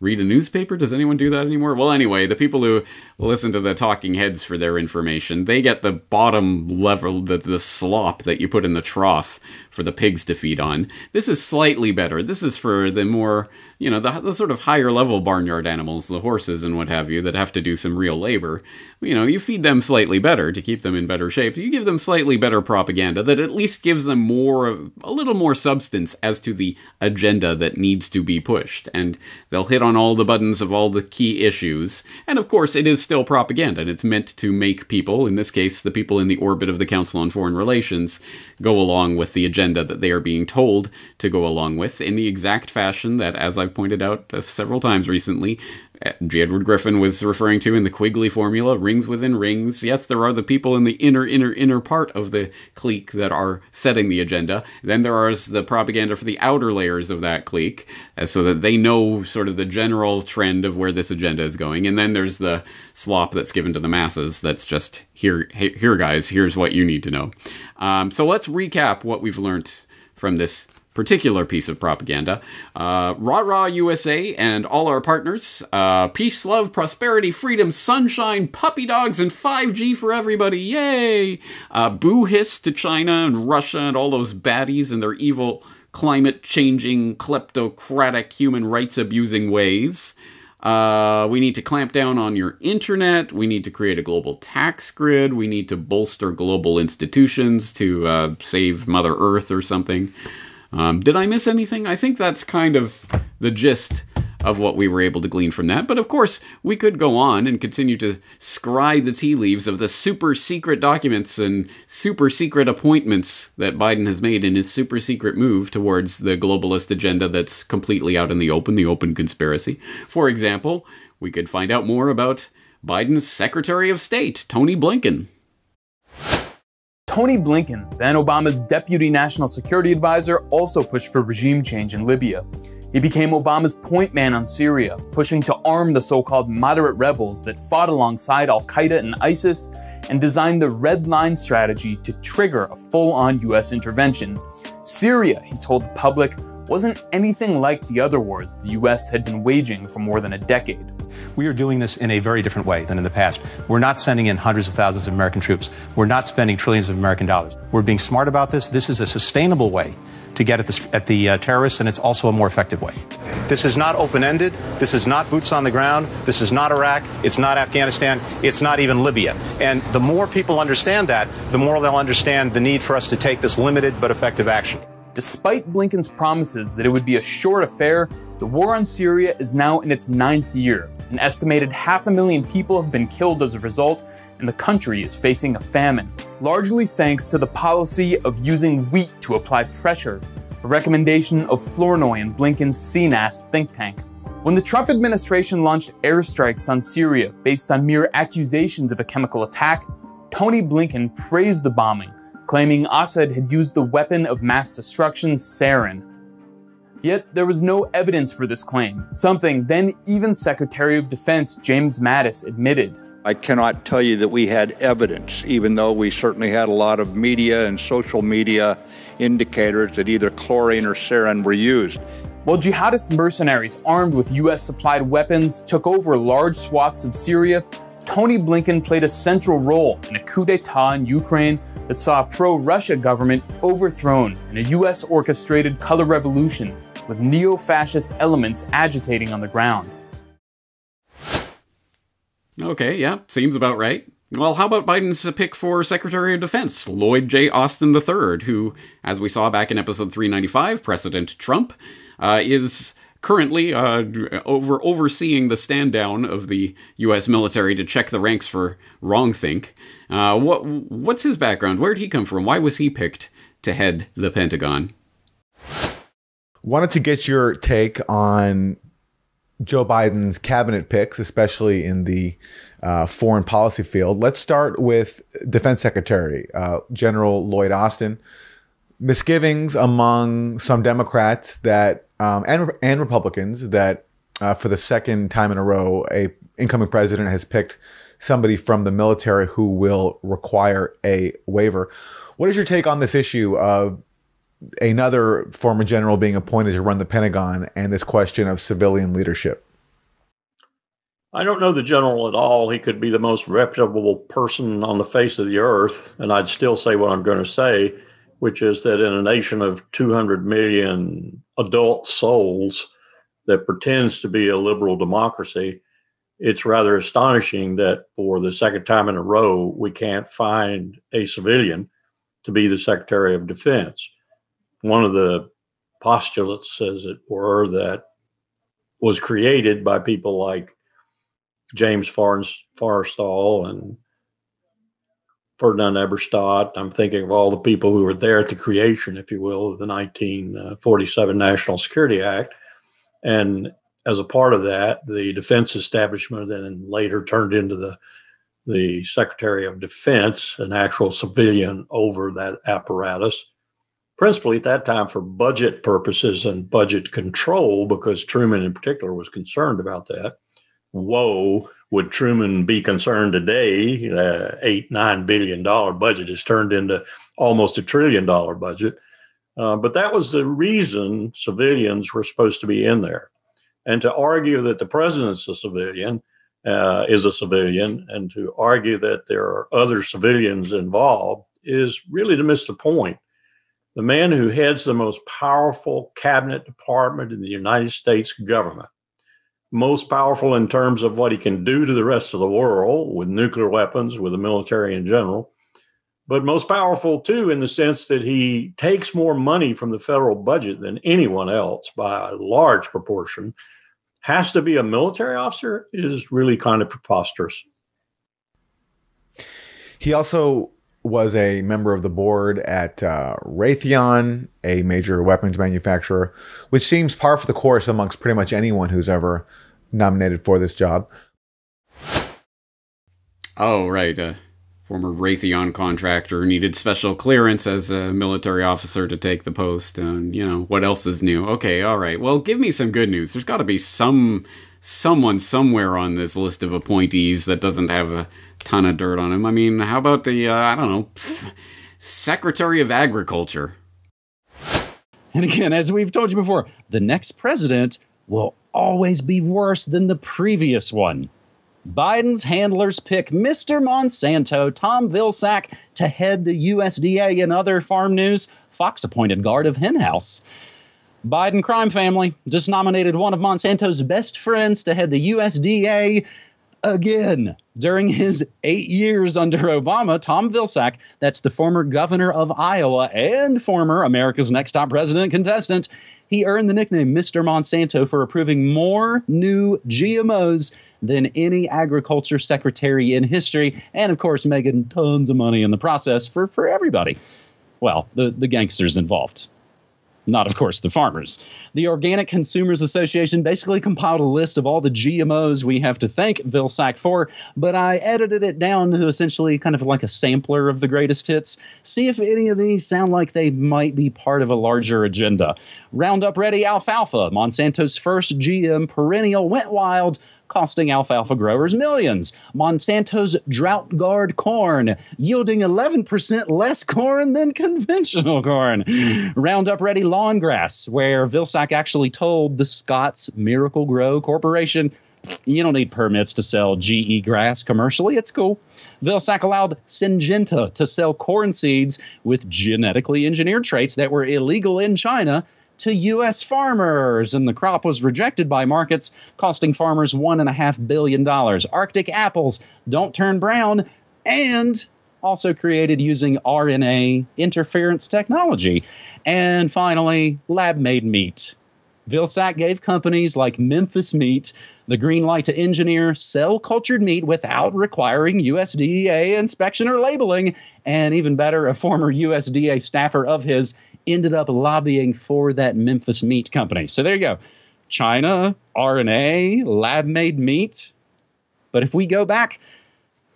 Speaker 1: read a newspaper? Does anyone do that anymore? Well, anyway, the people who listen to the talking heads for their information, they get the bottom level, the, the slop that you put in the trough for the pigs to feed on. This is slightly better. This is for the more, you know, the, the sort of higher level barnyard animals, the horses and what have you, that have to do some real labor. You know, you feed them slightly better to keep them in better shape. You give them slightly better propaganda that at least gives them more, a little more substance as to the agenda that needs to be pushed. And they'll hit on all the buttons of all the key issues. And of course, it is still propaganda, and it's meant to make people, in this case, the people in the orbit of the Council on Foreign Relations, go along with the agenda that they are being told to go along with in the exact fashion that, as I've pointed out uh, several times recently, J. Edward Griffin was referring to in the Quigley formula, rings within rings. Yes, there are the people in the inner, inner, inner part of the clique that are setting the agenda. Then there is the propaganda for the outer layers of that clique, uh, so that they know sort of the general trend of where this agenda is going. And then there's the slop that's given to the masses. That's just here, here, guys. Here's what you need to know. Um, so let's recap what we've learned from this particular piece of propaganda. Uh, rah rah USA and all our partners. Uh, peace, love, prosperity, freedom, sunshine, puppy dogs, and 5G for everybody. Yay! Uh, boo hiss to China and Russia and all those baddies and their evil climate changing, kleptocratic, human rights abusing ways. Uh, we need to clamp down on your internet. We need to create a global tax grid. We need to bolster global institutions to uh, save Mother Earth or something. Um, did I miss anything? I think that's kind of the gist of what we were able to glean from that. But of course, we could go on and continue to scry the tea leaves of the super secret documents and super secret appointments that Biden has made in his super secret move towards the globalist agenda that's completely out in the open, the open conspiracy. For example, we could find out more about Biden's Secretary of State, Tony Blinken.
Speaker 5: Tony Blinken, then Obama's deputy national security advisor, also pushed for regime change in Libya. He became Obama's point man on Syria, pushing to arm the so called moderate rebels that fought alongside Al Qaeda and ISIS, and designed the Red Line strategy to trigger a full on US intervention. Syria, he told the public, wasn't anything like the other wars the US had been waging for more than a decade.
Speaker 6: We are doing this in a very different way than in the past. We're not sending in hundreds of thousands of American troops. We're not spending trillions of American dollars. We're being smart about this. This is a sustainable way to get at the, at the uh, terrorists, and it's also a more effective way. This is not open ended. This is not boots on the ground. This is not Iraq. It's not Afghanistan. It's not even Libya. And the more people understand that, the more they'll understand the need for us to take this limited but effective action.
Speaker 5: Despite Blinken's promises that it would be a short affair, the war on Syria is now in its ninth year. An estimated half a million people have been killed as a result, and the country is facing a famine, largely thanks to the policy of using wheat to apply pressure, a recommendation of Flournoy and Blinken's CNAS think tank. When the Trump administration launched airstrikes on Syria based on mere accusations of a chemical attack, Tony Blinken praised the bombing, claiming Assad had used the weapon of mass destruction sarin Yet there was no evidence for this claim, something then even Secretary of Defense James Mattis admitted.
Speaker 7: I cannot tell you that we had evidence, even though we certainly had a lot of media and social media indicators that either chlorine or sarin were used.
Speaker 5: While jihadist mercenaries armed with US supplied weapons took over large swaths of Syria, Tony Blinken played a central role in a coup d'etat in Ukraine that saw a pro Russia government overthrown and a US orchestrated color revolution with neo fascist elements agitating on the ground.
Speaker 1: Okay, yeah, seems about right. Well, how about Biden's pick for Secretary of Defense, Lloyd J. Austin III, who, as we saw back in episode 395, President Trump, uh, is currently uh, over overseeing the stand down of the U.S. military to check the ranks for wrongthink. Uh, what what's his background? Where did he come from? Why was he picked to head the Pentagon?
Speaker 8: Wanted to get your take on Joe Biden's cabinet picks, especially in the uh, foreign policy field. Let's start with Defense Secretary uh, General Lloyd Austin. Misgivings among some Democrats that um, and and Republicans that uh, for the second time in a row, a incoming president has picked somebody from the military who will require a waiver. What is your take on this issue of another former general being appointed to run the Pentagon and this question of civilian leadership?
Speaker 9: I don't know the general at all. He could be the most reputable person on the face of the earth, and I'd still say what I'm going to say. which is that in a nation of 200 million adult souls that pretends to be a liberal democracy, it's rather astonishing that for the second time in a row, we can't find a civilian to be the Secretary of Defense. One of the postulates, as it were, that was created by people like James Forrestal and Ferdinand Eberstadt. I'm thinking of all the people who were there at the creation, if you will, of the 1947 National Security Act. And as a part of that, the defense establishment then later turned into the the Secretary of Defense, an actual civilian over that apparatus, principally at that time for budget purposes and budget control, because Truman in particular was concerned about that. Whoa, would Truman be concerned today? Uh, eight, nine billion dollar budget is turned into almost a trillion dollar budget. Uh, but that was the reason civilians were supposed to be in there. And to argue that the president's a civilian uh, is a civilian, and to argue that there are other civilians involved is really to miss the point. The man who heads the most powerful cabinet department in the United States government, most powerful in terms of what he can do to the rest of the world with nuclear weapons, with the military in general, but most powerful too in the sense that he takes more money from the federal budget than anyone else by a large proportion has to be a military officer is really kind of preposterous.
Speaker 8: He also was a member of the board at uh, Raytheon, a major weapons manufacturer, which seems par for the course amongst pretty much anyone who's ever nominated for this job.
Speaker 1: Oh, right. Uh, former Raytheon contractor needed special clearance as a military officer to take the post. And, you know, what else is new? Okay, all right. Well, give me some good news. There's got to be some someone somewhere on this list of appointees that doesn't have a ton of dirt on him. I mean, how about the, uh, I don't know, Secretary of Agriculture?
Speaker 10: And again, as we've told you before, the next president will always be worse than the previous one. Biden's handlers pick Mr. Monsanto, Tom Vilsack, to head the USDA and other farm news. Fox appointed guard of Henhouse. Biden crime family just nominated one of Monsanto's best friends to head the USDA again. During his eight years under Obama, Tom Vilsack, that's the former governor of Iowa and former America's Next Top President contestant, he earned the nickname Mr. Monsanto for approving more new GMOs than any agriculture secretary in history, and of course, making tons of money in the process for, for everybody. Well, the, the gangsters involved not, of course, the farmers. The Organic Consumers Association basically compiled a list of all the GMOs we have to thank Vilsack for, but I edited it down to essentially kind of like a sampler of the greatest hits. See if any of these sound like they might be part of a larger agenda. Roundup Ready Alfalfa, Monsanto's first GM perennial, went wild costing alfalfa growers millions. Monsanto's DroughtGard corn, yielding 11% less corn than conventional corn. Roundup Ready lawn grass, where Vilsack actually told the Scotts Miracle-Gro Corporation, you don't need permits to sell GE grass commercially. It's cool. Vilsack allowed Syngenta to sell corn seeds with genetically engineered traits that were illegal in China to U.S. farmers, and the crop was rejected by markets, costing farmers $1.5 billion. Arctic apples don't turn brown, and also created using RNA interference technology. And finally, lab made meat. Vilsack gave companies like Memphis Meat the green light to engineer cell cultured meat without requiring USDA inspection or labeling. And even better, a former USDA staffer of his ended up lobbying for that Memphis meat company. So there you go. China, RNA, lab made meat. But if we go back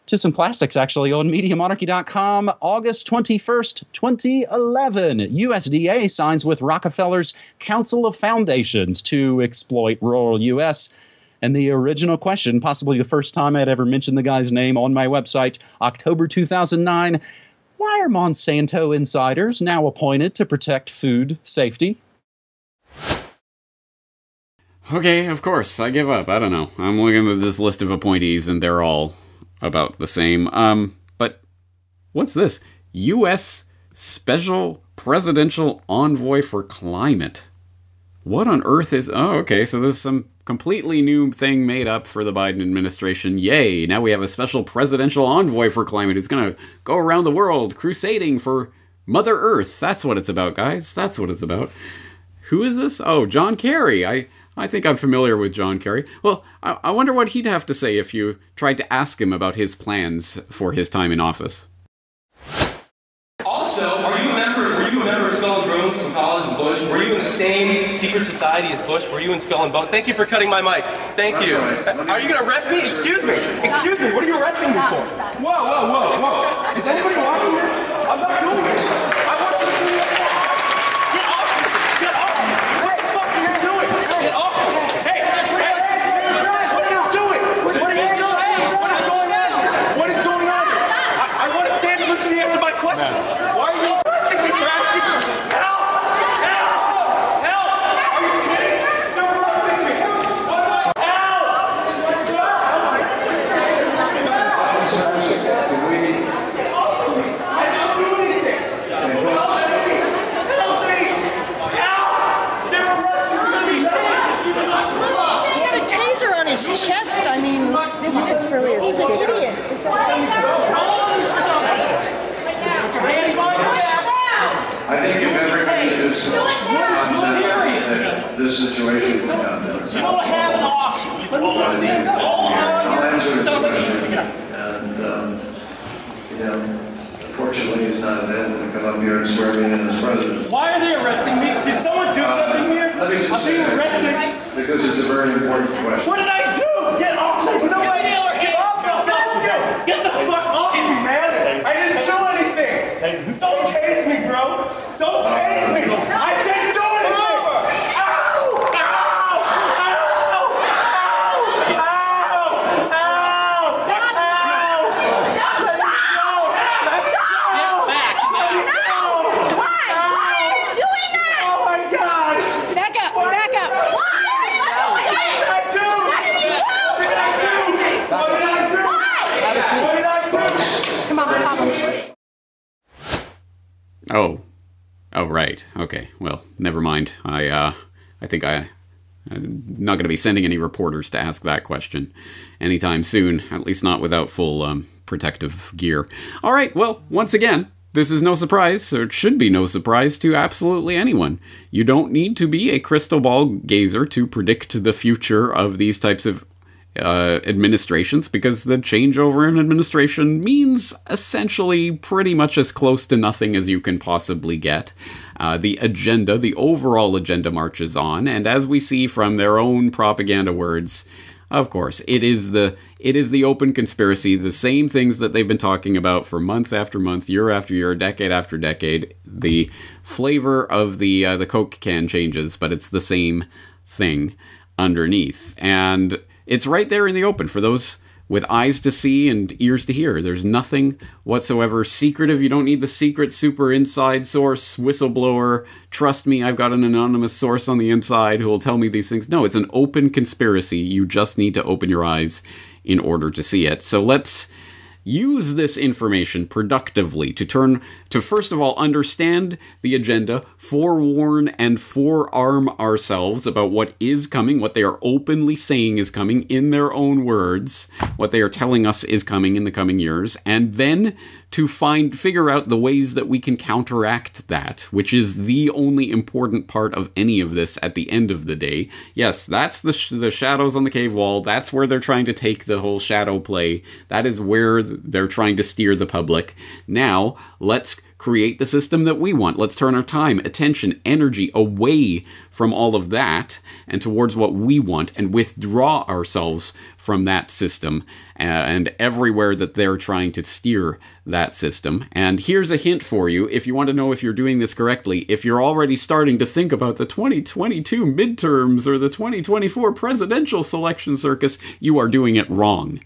Speaker 10: to some classics actually on MediaMonarchy.com, August 21st, 2011, USDA signs with Rockefeller's Council of Foundations to exploit rural U.S. And the original question, possibly the first time I'd ever mentioned the guy's name on my website, October 2009 why are Monsanto insiders now appointed to protect food safety?
Speaker 1: Okay, of course. I give up. I don't know. I'm looking at this list of appointees and they're all about the same. Um, but what's this? U.S. Special Presidential Envoy for Climate. What on earth is. Oh, okay, so this is some completely new thing made up for the Biden administration. Yay! Now we have a special presidential envoy for climate who's gonna go around the world crusading for Mother Earth. That's what it's about, guys. That's what it's about. Who is this? Oh, John Kerry. I. I think I'm familiar with John Kerry. Well, I, I wonder what he'd have to say if you tried to ask him about his plans for his time in office.
Speaker 11: Also, are you a member? Were you a member of Skull and Bones from college and Bush? Were you in the same secret society as Bush? Were you in Skull and Bones? Thank you for cutting my mic. Thank you. Are you going to arrest me? Excuse me. Excuse me. What are you arresting me for? Whoa, whoa, whoa, whoa. Is anybody watching this? I'm not doing this. I want you to do it. Get off me. Get off me. What the fuck are you doing? Get off me. Hey, hey, what are you doing? What are you doing? What is going on? What is going on? I, I want to stand and listen to the answer to my question. Why are you arresting me for asking? Help! Help! Help! Are you kidding? They're arresting me. Help!
Speaker 12: He's got a taser on his chest. I mean, this really is he's an idiot.
Speaker 13: I think if everybody is that this situation will.
Speaker 11: You don't have an option. Let me just stand up. All
Speaker 13: I'll
Speaker 11: on your
Speaker 13: answer the
Speaker 11: stomach.
Speaker 13: question. And, um, you know, unfortunately, he's not available to come up here and swear me in as president.
Speaker 11: Why are they arresting me? Did someone do something here?
Speaker 13: Let
Speaker 11: I'm
Speaker 13: just
Speaker 11: being
Speaker 13: say,
Speaker 11: arrested.
Speaker 13: Because it's a very important question.
Speaker 11: What did I do? Get off me. You know what? Get off me. Get the fuck off me, man. I didn't do anything. Don't tase me, bro. Don't tase me. I didn't do anything. Ow! Ow! Ow! Ow! Ow! Ow! Oh my god!
Speaker 12: Back up, back up. Come on, Papa.
Speaker 1: Oh, oh right. Okay. Well, never mind. I uh, I think I. I'm not going to be sending any reporters to ask that question anytime soon, at least not without full um, protective gear. All right, well, once again, this is no surprise, or it should be no surprise to absolutely anyone. You don't need to be a crystal ball gazer to predict the future of these types of uh, administrations because the changeover in administration means essentially pretty much as close to nothing as you can possibly get. Uh, the agenda, the overall agenda, marches on, and as we see from their own propaganda words, of course, it is the it is the open conspiracy, the same things that they've been talking about for month after month, year after year, decade after decade. The flavor of the uh, the Coke can changes, but it's the same thing underneath, and it's right there in the open for those with eyes to see and ears to hear. There's nothing whatsoever secretive. You don't need the secret, super inside source, whistleblower. Trust me, I've got an anonymous source on the inside who will tell me these things. No, it's an open conspiracy. You just need to open your eyes in order to see it. So let's use this information productively to turn to first of all understand the agenda, forewarn and forearm ourselves about what is coming, what they are openly saying is coming in their own words, what they are telling us is coming in the coming years, and then to find figure out the ways that we can counteract that, which is the only important part of any of this at the end of the day. Yes, that's the sh- the shadows on the cave wall. That's where they're trying to take the whole shadow play. That is where they're trying to steer the public. Now, let's create the system that we want. Let's turn our time, attention, energy away from all of that and towards what we want and withdraw ourselves from that system uh, and everywhere that they're trying to steer that system. And here's a hint for you if you want to know if you're doing this correctly, if you're already starting to think about the 2022 midterms or the 2024 presidential selection circus, you are doing it wrong.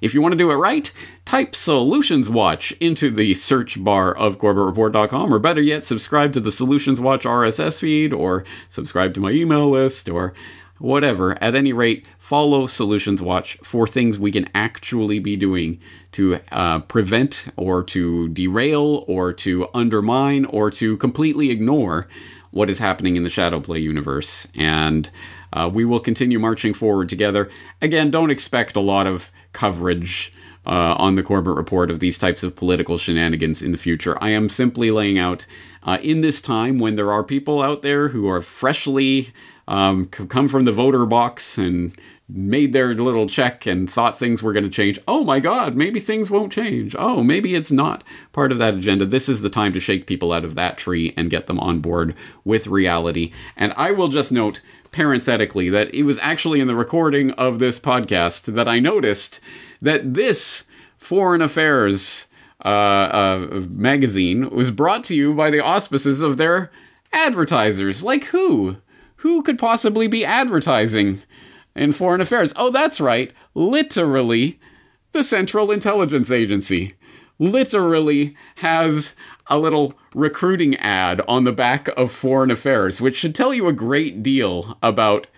Speaker 1: If you want to do it right, type Solutions Watch into the search bar of CorbettReport.com, or better yet, subscribe to the Solutions Watch RSS feed, or subscribe to my email list, or whatever. At any rate, follow Solutions Watch for things we can actually be doing to uh, prevent or to derail or to undermine or to completely ignore what is happening in the Shadowplay universe. And uh, we will continue marching forward together. Again, don't expect a lot of coverage. Uh, on the Corbett Report of these types of political shenanigans in the future. I am simply laying out uh, in this time when there are people out there who are freshly um, come from the voter box and made their little check and thought things were going to change. Oh my God, maybe things won't change. Oh, maybe it's not part of that agenda. This is the time to shake people out of that tree and get them on board with reality. And I will just note parenthetically that it was actually in the recording of this podcast that I noticed that this Foreign Affairs uh, uh, magazine was brought to you by the auspices of their advertisers. Like who? Who could possibly be advertising in foreign affairs? Oh, that's right. Literally, the Central Intelligence Agency literally has a little recruiting ad on the back of Foreign Affairs, which should tell you a great deal about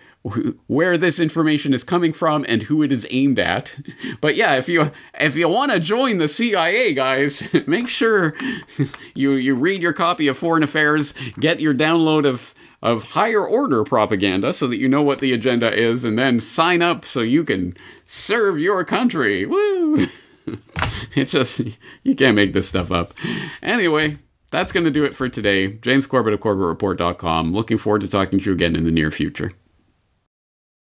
Speaker 1: where this information is coming from and who it is aimed at. (laughs) But yeah, if you if you want to join the CIA, guys, (laughs) make sure (laughs) you you read your copy of Foreign Affairs, get your download of of higher order propaganda so that you know what the agenda is and then sign up so you can serve your country. Woo! (laughs) it just you can't make this stuff up. Anyway, that's going to do it for today. James Corbett of CorbettReport.com. Looking forward to talking to you again in the near future.